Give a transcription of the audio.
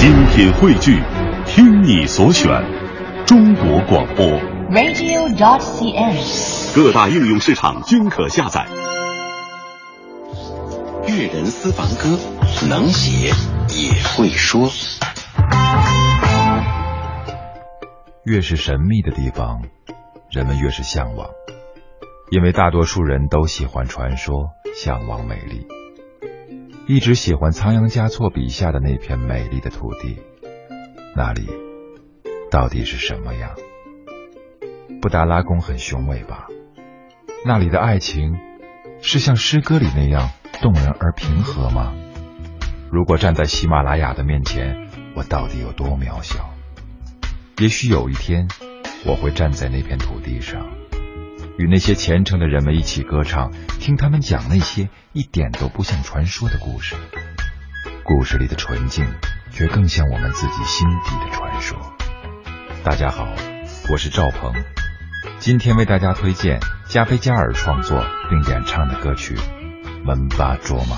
精品汇聚，听你所选，中国广播。radio.dot.cn，。各大应用市场均可下载。粤人私房歌，能写也会说。越是神秘的地方，人们越是向往，因为大多数人都喜欢传说，向往美丽，一直喜欢仓央嘉措笔下的那片美丽的土地。那里到底是什么样？布达拉宫很雄伟吧？那里的爱情是像诗歌里那样动人而平和吗？如果站在喜马拉雅的面前，我到底有多渺小？也许有一天，我会站在那片土地上，与那些虔诚的人们一起歌唱，听他们讲那些一点都不像传说的故事。故事里的纯净，却更像我们自己心底的传说。大家好，我是赵鹏，今天为大家推荐加菲加尔创作并演唱的歌曲《门巴卓玛》。